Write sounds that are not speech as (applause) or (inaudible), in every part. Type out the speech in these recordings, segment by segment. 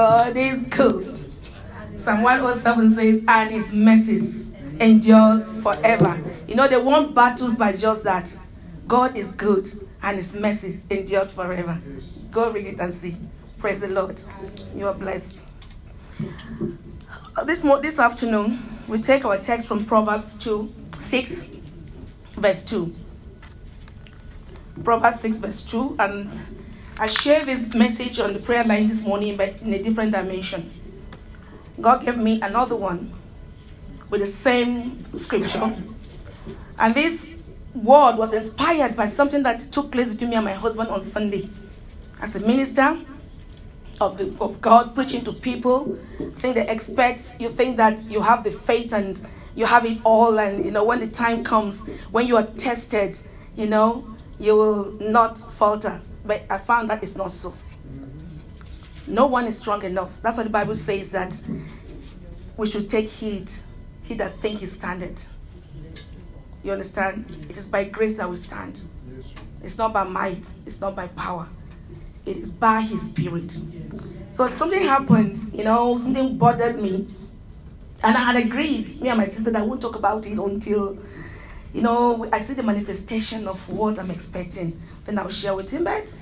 God is good. Psalm 107 says, and his mercies endures forever. You know, they won battles by just that. God is good and his mercies endure forever. Go read it and see. Praise the Lord. You are blessed. Uh, this, this afternoon, we take our text from Proverbs 2, 6, verse 2. Proverbs 6, verse 2. And I share this message on the prayer line this morning, but in a different dimension. God gave me another one with the same scripture. And this word was inspired by something that took place between me and my husband on Sunday. As a minister of, the, of God, preaching to people, I think they expect, you think that you have the faith and you have it all, and you know, when the time comes, when you are tested, you know, you will not falter. But I found that it's not so. No one is strong enough. That's what the Bible says that we should take heed, he that think he standeth. You understand? It is by grace that we stand. It's not by might, it's not by power. It is by his spirit. So something happened, you know, something bothered me. And I had agreed, me and my sister, that I won't talk about it until, you know, I see the manifestation of what I'm expecting. Then I'll share with him. But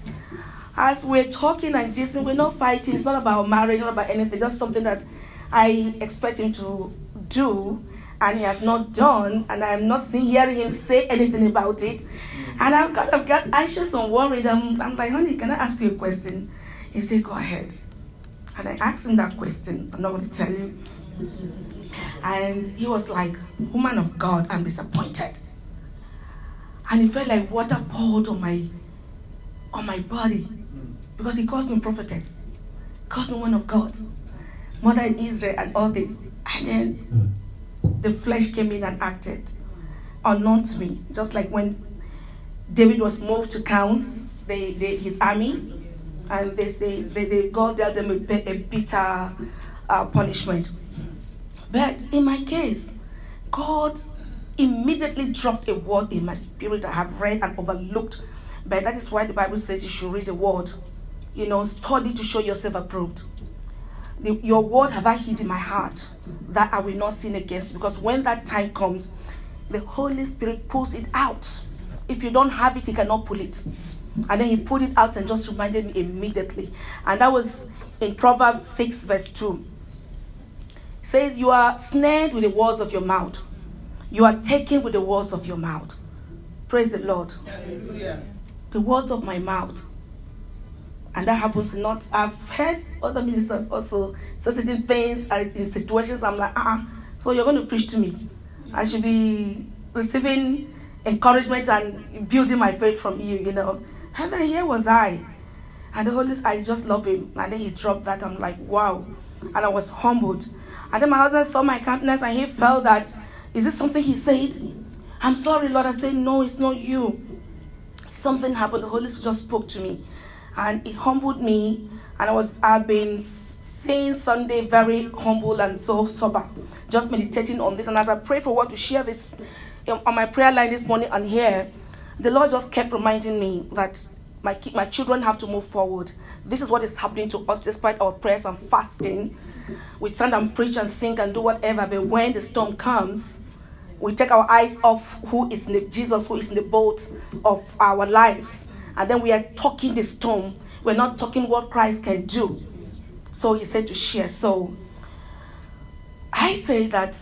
as we're talking and just we're not fighting. It's not about marriage, not about anything. Just something that I expect him to do and he has not done, and I'm not seeing, hearing him say anything about it. And I've got, I've got anxious and worried. I'm, I'm like, honey, can I ask you a question? He said, go ahead. And I asked him that question. I'm not going to tell you. And he was like, woman of God, I'm disappointed. And it felt like water poured on my on my body. Because he calls me prophetess. Calls me woman of God. Mother in Israel and all this. And then the flesh came in and acted unknown to me. Just like when David was moved to count his army, and they, they, they, they God dealt them a, a bitter uh, punishment. But in my case, God immediately dropped a word in my spirit I have read and overlooked. But that is why the Bible says you should read the word. You know, study to show yourself approved. The, your word have I hid in my heart that I will not sin against. Because when that time comes, the Holy Spirit pulls it out. If you don't have it, He cannot pull it. And then He pulled it out and just reminded me immediately. And that was in Proverbs 6, verse 2. Says, You are snared with the words of your mouth, you are taken with the words of your mouth. Praise the Lord. Hallelujah. The words of my mouth. And that happens not. I've heard other ministers also say certain things in situations. I'm like, ah, uh-uh. so you're going to preach to me. I should be receiving encouragement and building my faith from you, you know. And then here was I. And the Holy Spirit, I just love him. And then he dropped that. I'm like, wow. And I was humbled. And then my husband saw my countenance and he felt that, is this something he said? I'm sorry, Lord. I said, no, it's not you. Something happened. The Holy Spirit just spoke to me and it humbled me. And I was I've been saying Sunday very humble and so sober, just meditating on this. And as I pray for what to share this um, on my prayer line this morning and here, the Lord just kept reminding me that my my children have to move forward. This is what is happening to us despite our prayers and fasting. We stand and preach and sing and do whatever, but when the storm comes, we take our eyes off who is the, Jesus, who is in the boat of our lives and then we are talking the storm. We're not talking what Christ can do. So he said to share. So I say that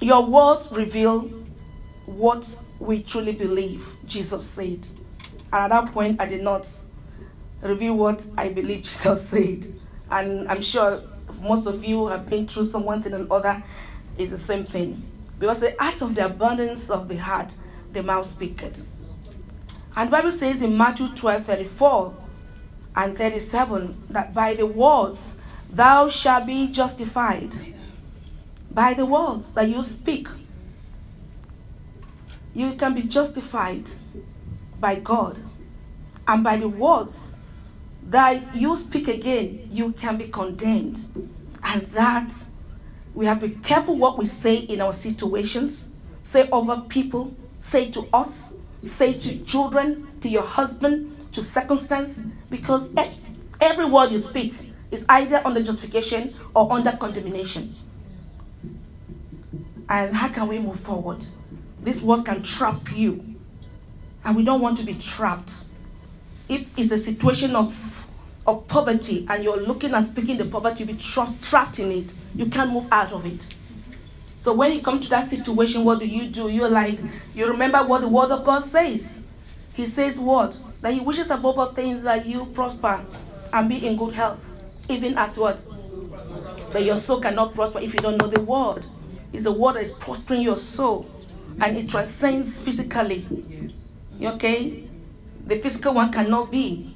your words reveal what we truly believe, Jesus said. And at that point, I did not reveal what I believe (laughs) Jesus said. And I'm sure most of you have been through some one thing and other is the same thing. Because the out of the abundance of the heart, the mouth speaketh. And Bible says in Matthew 12 34 and 37 that by the words thou shalt be justified. By the words that you speak, you can be justified by God. And by the words that you speak again, you can be condemned. And that we have to be careful what we say in our situations, say over people, say to us, say to children, to your husband, to circumstance, because every word you speak is either under justification or under condemnation. And how can we move forward? These words can trap you. And we don't want to be trapped. If it's a situation of, of poverty and you're looking and speaking the poverty, you'll be tra- trapped in it. You can't move out of it. So when you come to that situation, what do you do? You're like, you remember what the word of God says. He says what? That he wishes above all things that you prosper and be in good health. Even as what? But your soul cannot prosper if you don't know the word. It's the word that is prospering your soul. And it transcends physically. Okay? The physical one cannot be.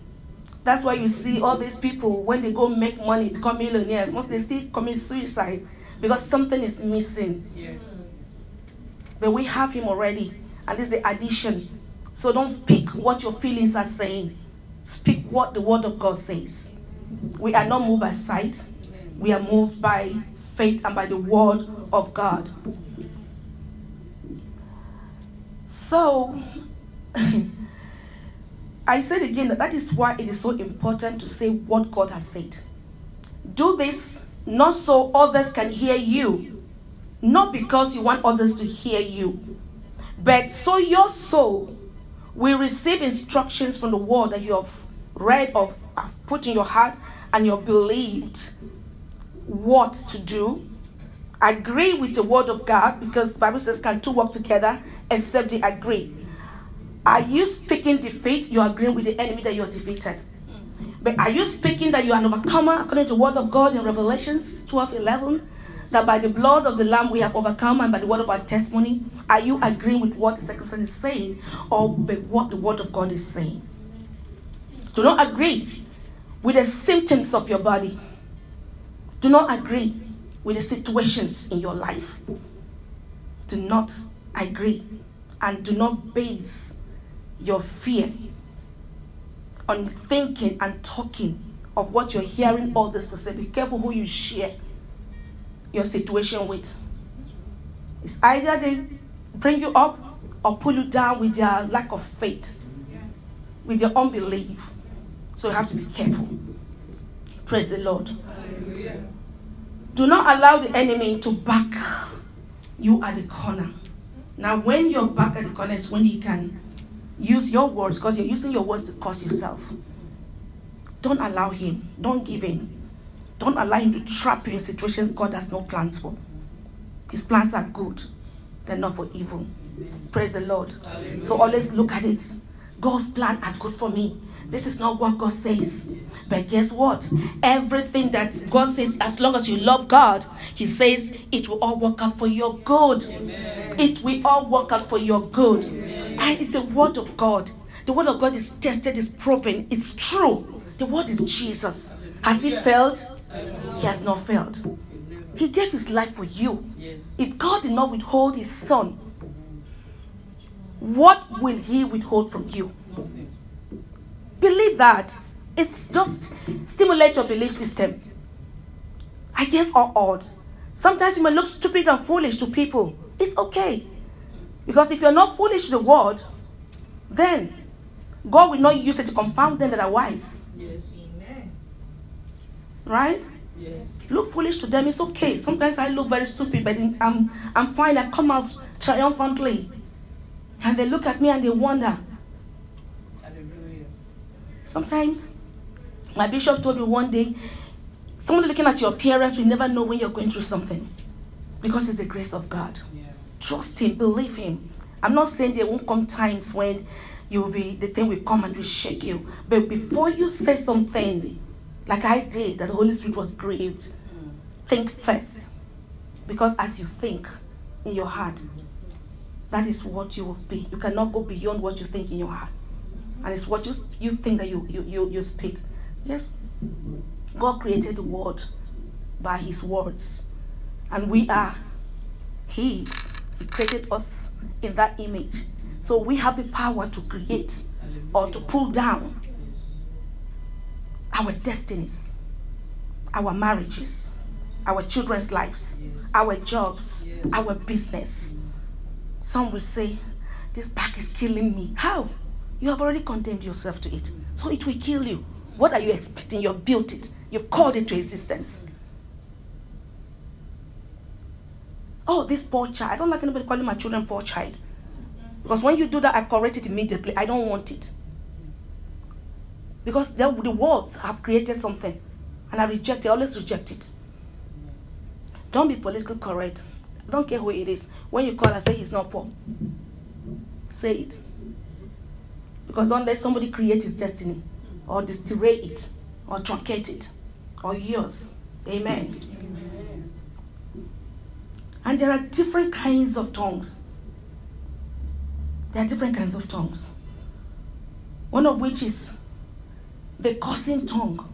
That's why you see all these people, when they go make money, become millionaires, most they still commit suicide because something is missing. Yeah. But we have him already, and this is the addition. So don't speak what your feelings are saying. Speak what the word of God says. We are not moved by sight, we are moved by faith and by the word of God. So, (laughs) I said again that that is why it is so important to say what God has said. Do this not so others can hear you, not because you want others to hear you, but so your soul will receive instructions from the word that you have read or have put in your heart and you have believed what to do. Agree with the word of God because the Bible says, Can two work together except they agree? Are you speaking defeat? You're agreeing with the enemy that you're defeated. But are you speaking that you are an overcomer according to the word of God in Revelations 12 11? That by the blood of the Lamb we have overcome and by the word of our testimony? Are you agreeing with what the son is saying or what the word of God is saying? Do not agree with the symptoms of your body. Do not agree with the situations in your life. Do not agree and do not base your fear on thinking and talking of what you're hearing all this to say. Be careful who you share your situation with. It's either they bring you up or pull you down with their lack of faith, with your unbelief. So you have to be careful. Praise the Lord. Do not allow the enemy to back you at the corner. Now, when you're back at the corner is when he can use your words because you're using your words to curse yourself. Don't allow him. Don't give in. Don't allow him to trap you in situations God has no plans for. His plans are good, they're not for evil. Praise the Lord. Hallelujah. So always look at it. God's plan are good for me. This is not what God says. But guess what? Everything that God says, as long as you love God, He says it will all work out for your good. Amen. It will all work out for your good. Amen. And it's the word of God. The word of God is tested, is proven, it's true. The word is Jesus. Has He failed? He has not failed. He gave His life for you. If God did not withhold His Son, what will He withhold from you? Believe that. It's just stimulate your belief system. I guess or odd. Sometimes you may look stupid and foolish to people. It's okay. Because if you're not foolish to the world, then God will not use it to confound them that are wise. Right? Yes. Look foolish to them, it's okay. Sometimes I look very stupid, but I'm, I'm fine. I come out triumphantly. And they look at me and they wonder, Sometimes, my bishop told me one day, someone looking at your appearance will never know when you're going through something because it's the grace of God. Yeah. Trust Him, believe Him. I'm not saying there won't come times when you will be, the thing will come and will shake you. But before you say something, like I did, that the Holy Spirit was grieved, mm. think first. Because as you think in your heart, that is what you will be. You cannot go beyond what you think in your heart and it's what you, you think that you, you, you, you speak. Yes, God created the world by His words, and we are His. He created us in that image. So we have the power to create or to pull down our destinies, our marriages, our children's lives, our jobs, our business. Some will say, This back is killing me. How? You have already condemned yourself to it. So it will kill you. What are you expecting? You have built it. You've called it to existence. Oh, this poor child. I don't like anybody calling my children poor child. Because when you do that, I correct it immediately. I don't want it. Because the, the words have created something. And I reject it. I always reject it. Don't be politically correct. I don't care who it is. When you call I say he's not poor, say it. Because unless somebody creates his destiny, or destroy it, or truncate it, or yours, amen. amen. And there are different kinds of tongues. There are different kinds of tongues. One of which is the cursing tongue.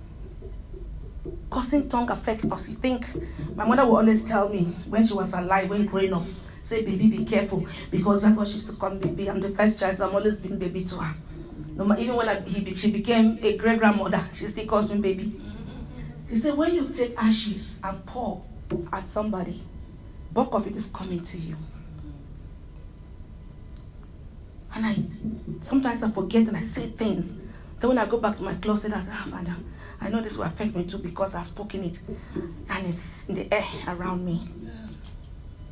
Cursing tongue affects us. You think my mother would always tell me when she was alive, when growing up, say, baby, be careful, because that's what she used to call baby. I'm the first child, so I'm always being baby to her. No, even when I, he, she became a great grandmother, she still calls me baby. He said, when you take ashes and pour at somebody, bulk of it is coming to you. And I sometimes I forget and I say things. Then when I go back to my closet, I say, ah, Father, I know this will affect me too because I've spoken it and it's in the air around me.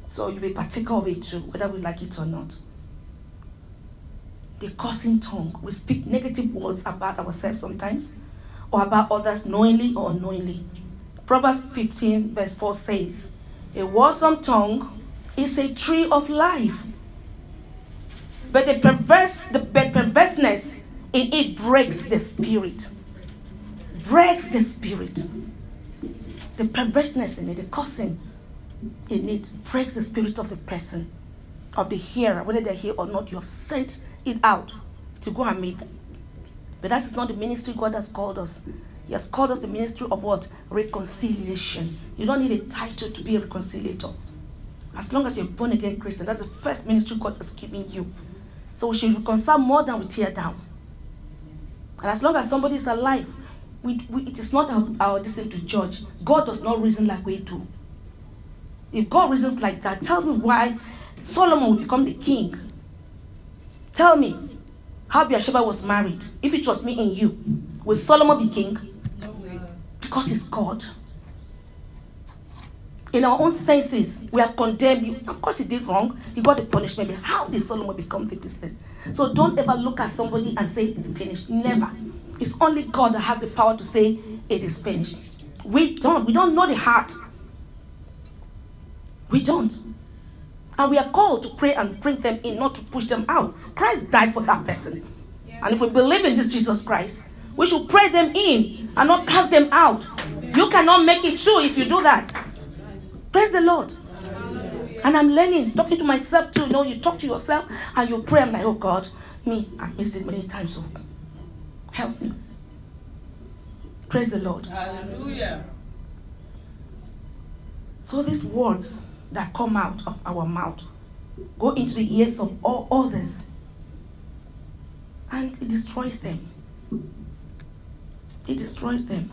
So you be partaker of it too, whether we like it or not. The cursing tongue. We speak negative words about ourselves sometimes or about others knowingly or unknowingly. Proverbs 15, verse 4 says, A wholesome tongue is a tree of life but the perverse, the perverseness in it breaks the spirit. Breaks the spirit. The perverseness in it, the cursing in it, breaks the spirit of the person, of the hearer, whether they're here or not. You have sent it out to go and them. But that is not the ministry God has called us. He has called us the ministry of what? Reconciliation. You don't need a title to be a reconciliator. As long as you're born again Christian, that's the first ministry God has given you. So we should reconcile more than we tear down. And as long as somebody is alive, we, we, it is not our, our decision to judge. God does not reason like we do. If God reasons like that, tell me why Solomon will become the king. Tell me how Bathsheba was married. If it was me and you, will Solomon be king? Because he's God in our own senses, we have condemned you. Of course, he did wrong. He got the punishment. But how did Solomon become the distant? So don't ever look at somebody and say it's finished. Never. It's only God that has the power to say it is finished. We don't. We don't know the heart. We don't. And we are called to pray and bring them in, not to push them out. Christ died for that person. And if we believe in this Jesus Christ, we should pray them in and not cast them out. You cannot make it true if you do that. Praise the Lord. And I'm learning, talking to myself too. You know, you talk to yourself and you pray. I'm like, oh God, me, I missed it many times. So help me. Praise the Lord. Hallelujah. So these words that come out of our mouth go into the ears of all others and it destroys them. It destroys them.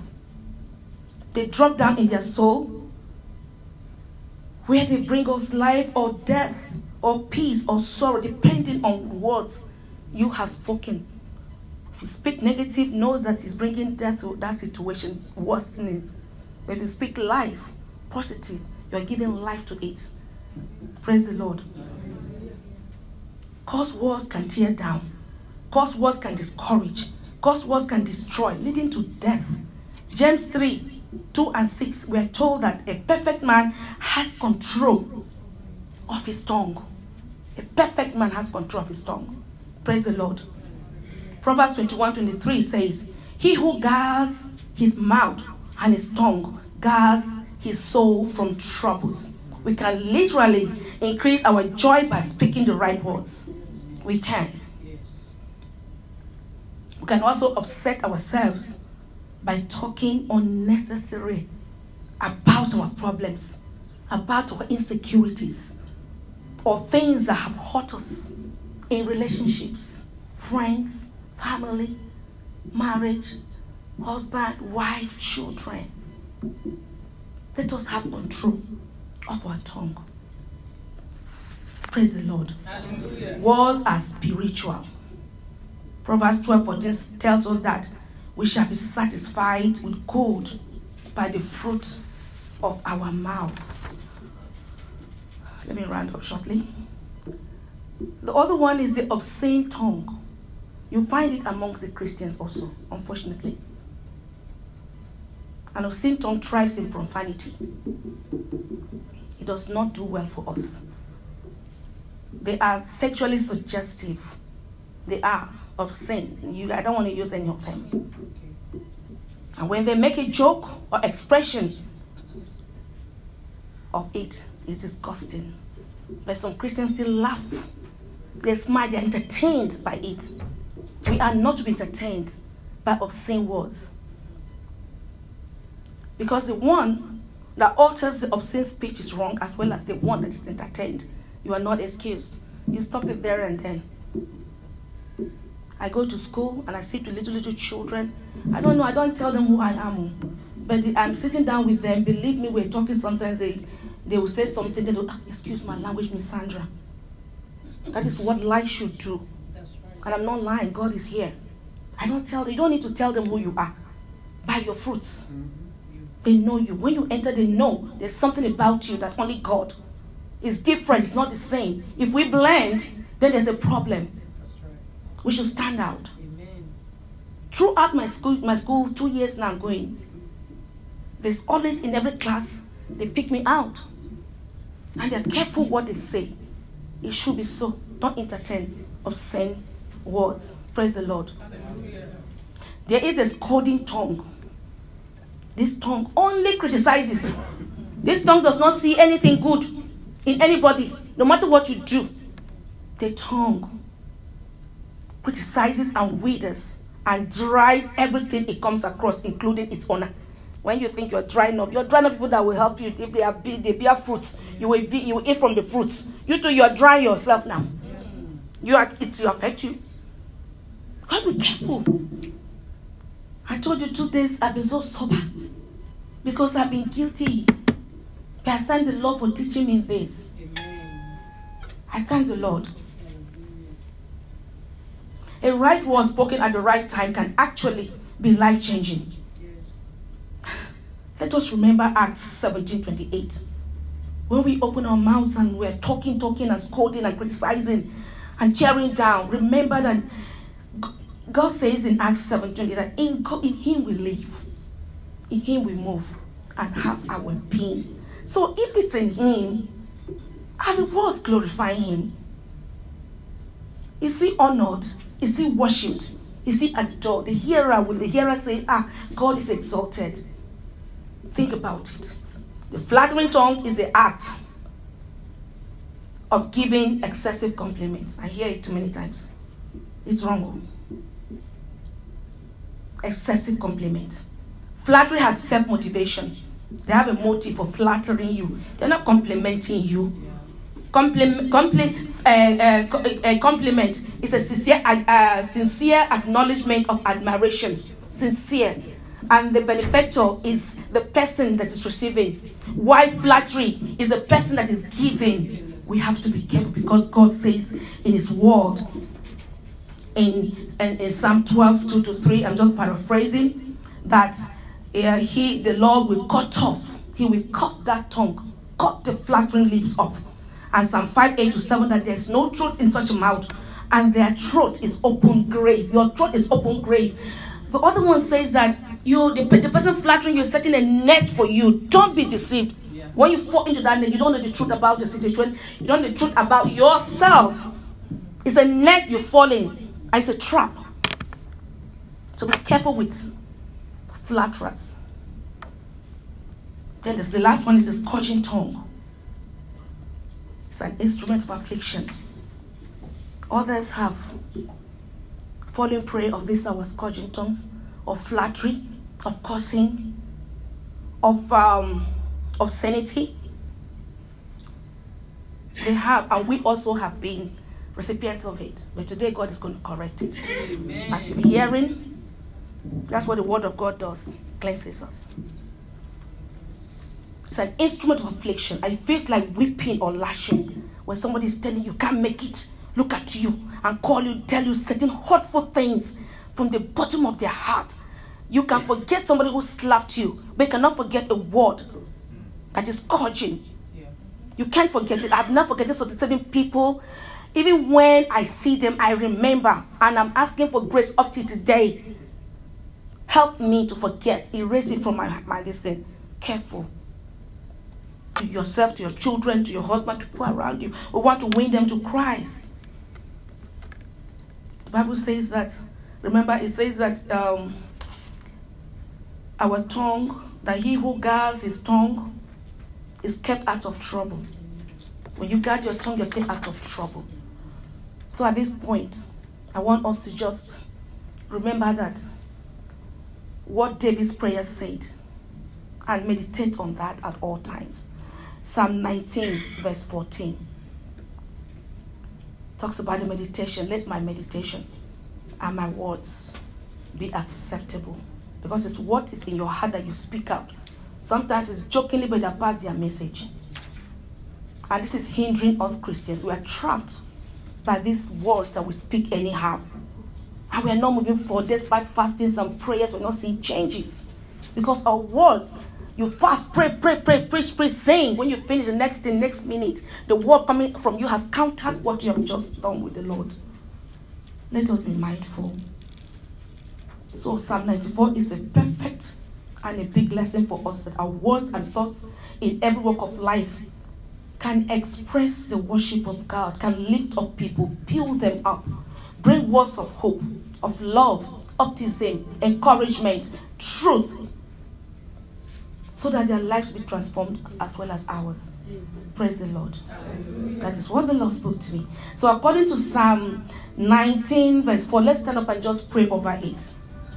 They drop down in their soul where they bring us life or death or peace or sorrow, depending on words you have spoken. If you speak negative, know that it's bringing death to that situation, worsening. If you speak life, positive, you are giving life to it. Praise the Lord. Cause words can tear down. Cause words can discourage. Cause words can destroy, leading to death. James 3 2 and 6, we are told that a perfect man has control of his tongue. A perfect man has control of his tongue. Praise the Lord. Proverbs 21 23 says, He who guards his mouth and his tongue guards his soul from troubles. We can literally increase our joy by speaking the right words. We can. We can also upset ourselves by talking unnecessary about our problems, about our insecurities, or things that have hurt us in relationships, friends, family, marriage, husband, wife, children. Let us have control of our tongue. Praise the Lord. Hallelujah. Words are spiritual. Proverbs 12 14 tells us that we shall be satisfied with gold by the fruit of our mouths. Let me round up shortly. The other one is the obscene tongue. You find it amongst the Christians also, unfortunately. An obscene tongue thrives in profanity. It does not do well for us. They are sexually suggestive. They are obscene. You, I don't want to use any of them. And when they make a joke or expression of it, it's disgusting. But some Christians still laugh. They smile, they're entertained by it. We are not to be entertained by obscene words. Because the one that alters the obscene speech is wrong, as well as the one that is entertained. You are not excused. You stop it there and then. I go to school and I sit with little, little children. I don't know, I don't tell them who I am. But I'm sitting down with them. Believe me, we're talking sometimes. They, they will say something. They will, ah, excuse my language, Miss Sandra. That is what life should do. And I'm not lying. God is here. I don't tell them. You don't need to tell them who you are. By your fruits. They know you. When you enter, they know there's something about you that only God is different. It's not the same. If we blend, then there's a problem. We should stand out. Throughout my school, my school, two years now going, there's always in every class they pick me out, and they're careful what they say. It should be so. Don't entertain obscene words. Praise the Lord. There is a scolding tongue. This tongue only criticizes. This tongue does not see anything good in anybody, no matter what you do. The tongue criticizes and withers and dries everything it comes across, including its owner. When you think you're drying up, you're drying up people that will help you. If they are they bear fruits, you will be you will eat from the fruits. You too, you're drying yourself now. You are it will affect you. Be careful. I told you two days I've been so sober because I've been guilty. But I thank the Lord for teaching me this. I thank the Lord. A right word spoken at the right time can actually be life changing. Let us remember Acts 17 28. When we open our mouths and we're talking, talking, and scolding and criticizing and tearing down, remember that God says in Acts 7 20 that in, in Him we live, in Him we move, and have our being. So if it's in Him, and the words glorify Him, is He honored? Is He worshipped? Is He adored? The hearer, will the hearer say, Ah, God is exalted? Think about it. The flattering tongue is the act of giving excessive compliments. I hear it too many times. It's wrong. Excessive compliments. Flattery has self motivation. They have a motive for flattering you. They're not complimenting you. Compliment, compliment, uh, uh, uh, compliment is a sincere, uh, sincere acknowledgement of admiration. Sincere. And the benefactor is the person that is receiving. Why flattery is the person that is giving. We have to be careful because God says in His Word, in, in, in Psalm 12, 2 to 3, I'm just paraphrasing, that he, the Lord will cut off. He will cut that tongue, cut the flattering lips off. And Psalm 5, 8 to 7, that there's no truth in such a mouth, and their throat is open grave. Your throat is open grave. The other one says that you, the, the person flattering you, setting a net for you. Don't be deceived. When you fall into that net, you don't know the truth about the situation. You don't know the truth about yourself. It's a net you fall in, it's a trap. So be careful with flatterers. Then the last one is the scorching tongue. It's an instrument of affliction. Others have fallen prey of this our scourging tongues, of flattery, of cursing, of um, obscenity. They have, and we also have been recipients of it. But today God is going to correct it. Amen. As you're hearing, that's what the word of God does. Cleanses us. It's an instrument of affliction. And it feels like whipping or lashing when somebody is telling you can't make it. Look at you and call you, tell you certain hurtful things from the bottom of their heart. You can forget somebody who slapped you, but you cannot forget a word that is scourging. You can't forget it. I've not forgotten certain people. Even when I see them, I remember, and I'm asking for grace up to today. Help me to forget, erase it from my, my listen. Careful. To yourself, to your children, to your husband, to people around you. We want to win them to Christ. The Bible says that, remember, it says that um, our tongue, that he who guards his tongue is kept out of trouble. When you guard your tongue, you're kept out of trouble. So at this point, I want us to just remember that what David's prayer said and meditate on that at all times. Psalm 19, verse 14 talks about the meditation. Let my meditation and my words be acceptable because it's what is in your heart that you speak out. Sometimes it's jokingly, but that pass their message. And this is hindering us Christians. We are trapped by these words that we speak anyhow. And we are not moving forward despite fastings and prayers. We're not seeing changes. Because our words, you fast, pray, pray, pray, preach, pray, saying. When you finish the next thing, next minute, the word coming from you has countered what you have just done with the Lord. Let us be mindful. So, Psalm 94 is a perfect and a big lesson for us that our words and thoughts in every walk of life can express the worship of God, can lift up people, build them up, bring words of hope, of love, optimism, encouragement, truth, so that their lives be transformed as well as ours. Praise the Lord. That is what the Lord spoke to me. So, according to Psalm 19, verse 4, let's stand up and just pray over it.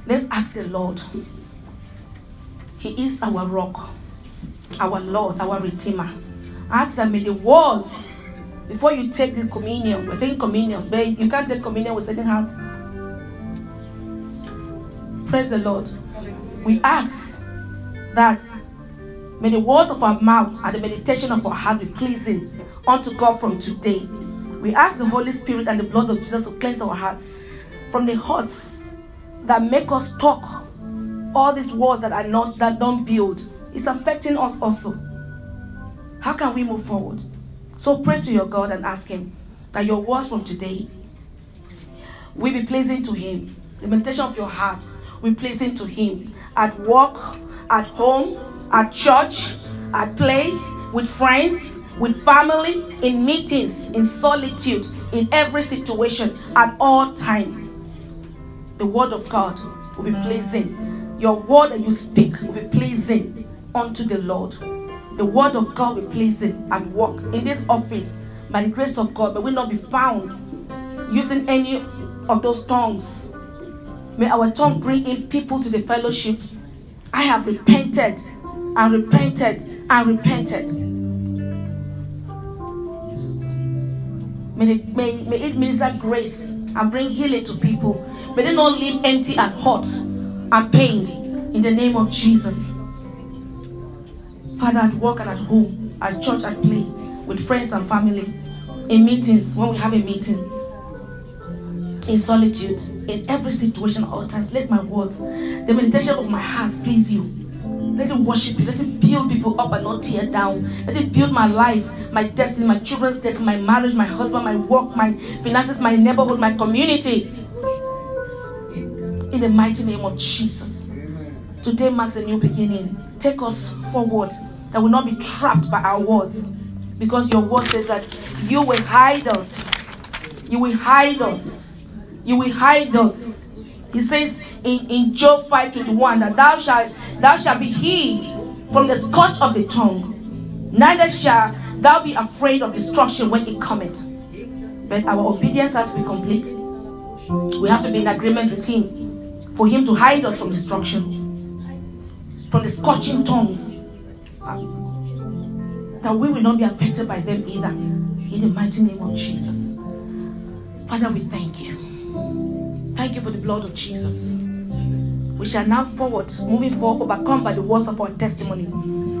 Let's ask the Lord he is our rock, our Lord, our Redeemer. Ask that may the words before you take the communion, we're taking communion, but you can't take communion with certain hands. Praise the Lord. We ask that may the words of our mouth and the meditation of our heart be pleasing unto God from today. We ask the Holy Spirit and the blood of Jesus to cleanse our hearts from the hurts that make us talk all these walls that are not that don't build is affecting us also. How can we move forward? So pray to your God and ask Him that your words from today will be pleasing to Him. The meditation of your heart will be pleasing to Him at work, at home, at church, at play, with friends, with family, in meetings, in solitude, in every situation, at all times. The Word of God will be pleasing your word that you speak will be pleasing unto the Lord. The word of God will be pleasing at work in this office by the grace of God. May we not be found using any of those tongues. May our tongue bring in people to the fellowship. I have repented and repented and repented. May it, may, may it minister grace and bring healing to people. May they not live empty and hot and pained in the name of Jesus. Father, at work and at home, at church, at play, with friends and family, in meetings, when we have a meeting, in solitude, in every situation at all times, let my words, the meditation of my heart please you. Let it worship you. Let it build people up and not tear down. Let it build my life, my destiny, my children's destiny, my marriage, my husband, my work, my finances, my neighborhood, my community in the mighty name of Jesus. Today marks a new beginning. Take us forward that will not be trapped by our words. Because your word says that you will hide us. You will hide us. You will hide us. He says in, in Job 5:21 that thou shalt thou shalt be hid from the scourge of the tongue. Neither shall thou be afraid of destruction when it cometh. But our obedience has to be complete. We have to be in agreement with him for him to hide us from destruction, from the scorching tongues, um, that we will not be affected by them either. In the mighty name of Jesus. Father, we thank you. Thank you for the blood of Jesus. We shall now forward, moving forward, overcome by the words of our testimony.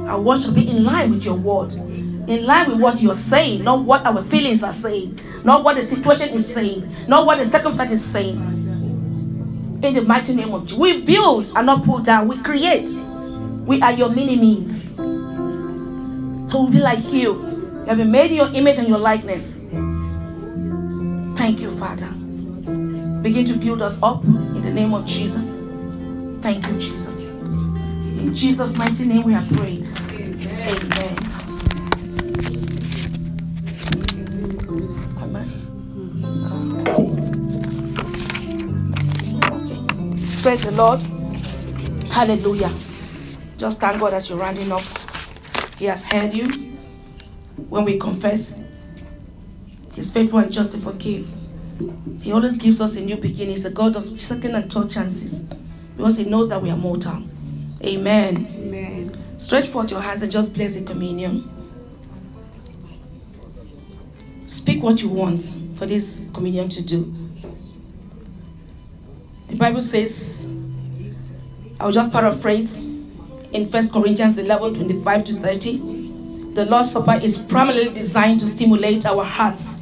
Our words shall be in line with your word, in line with what you're saying, not what our feelings are saying, not what the situation is saying, not what the circumstance is saying In the mighty name of Jesus. We build and not pull down. We create. We are your mini means. So we'll be like you. You have been made in your image and your likeness. Thank you, Father. Begin to build us up in the name of Jesus. Thank you, Jesus. In Jesus' mighty name we have prayed. Amen. Amen. Praise the Lord. Hallelujah. Just thank God as you're rounding up. He has heard you. When we confess, He's faithful and just to forgive. He always gives us a new beginning. He's a God of second and third chances because He knows that we are mortal. Amen. Amen. Stretch forth your hands and just bless the communion. Speak what you want for this communion to do. The Bible says, I'll just paraphrase in 1 Corinthians 11 25 to 30. The Lord's Supper is primarily designed to stimulate our hearts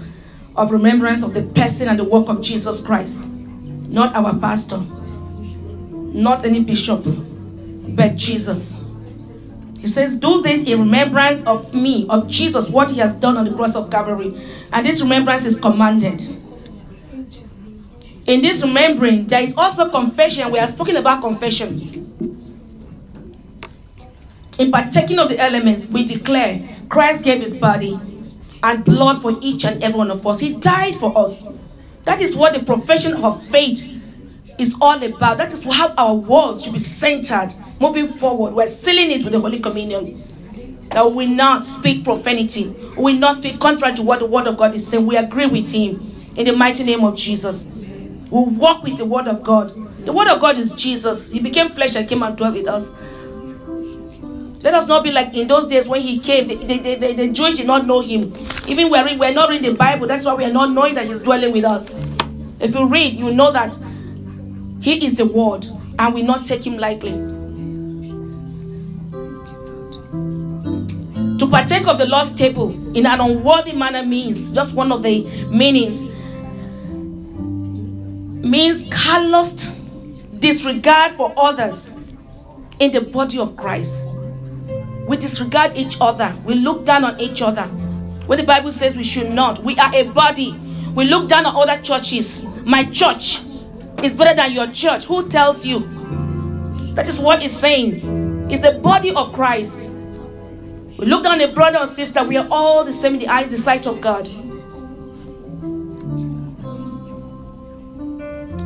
of remembrance of the person and the work of Jesus Christ, not our pastor, not any bishop, but Jesus. He says, Do this in remembrance of me, of Jesus, what he has done on the cross of Calvary. And this remembrance is commanded. In this remembering, there is also confession. We are speaking about confession. In partaking of the elements, we declare Christ gave his body and blood for each and every one of us. He died for us. That is what the profession of faith is all about. That is how our words should be centered moving forward. We're sealing it with the Holy Communion. That we will not speak profanity. We will not speak contrary to what the Word of God is saying. We agree with Him in the mighty name of Jesus. We walk with the Word of God. The Word of God is Jesus. He became flesh and came and dwelt with us. Let us not be like in those days when he came. The, the, the, the Jews did not know him. Even we're, we're not reading the Bible. That's why we are not knowing that he's dwelling with us. If you read, you know that he is the word and we not take him lightly. To partake of the Lord's table in an unworthy manner means just one of the meanings means callous disregard for others in the body of Christ. We disregard each other. We look down on each other. When the Bible says we should not, we are a body. We look down on other churches. My church is better than your church. Who tells you? That is what it's saying. It's the body of Christ. We look down a brother or sister. We are all the same in the eyes, the sight of God.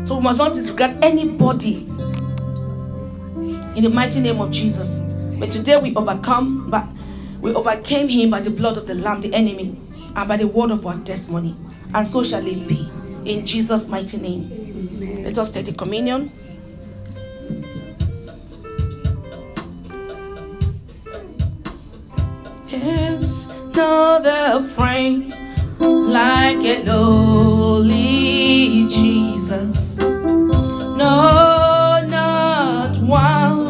So we must not disregard anybody in the mighty name of Jesus. But today we overcome, but we overcame him by the blood of the Lamb, the enemy, and by the word of our testimony. And so shall it be. In Jesus' mighty name. Amen. Let us take the communion. Yes, another friend like a lowly Jesus. No, not one.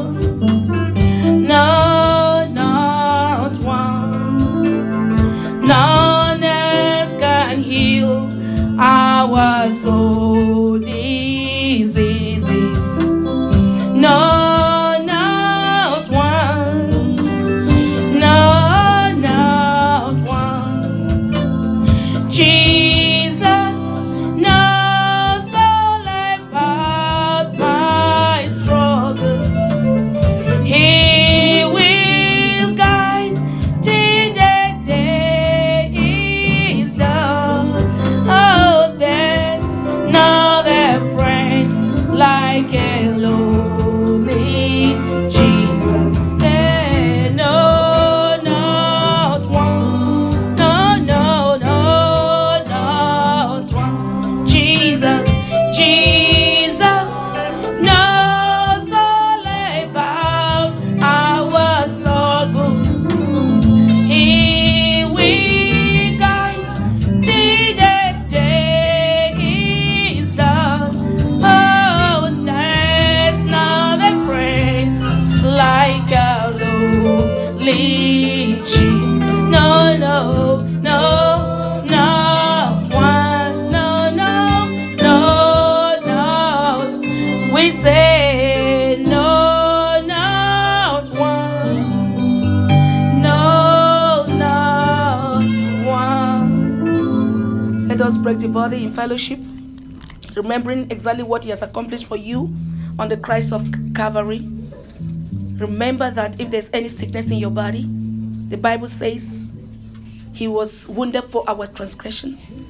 No, body in fellowship, remembering exactly what He has accomplished for you on the Christ of Calvary. Remember that if there's any sickness in your body, the Bible says He was wounded for our transgressions,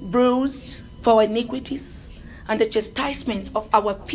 bruised for our iniquities, and the chastisement of our peace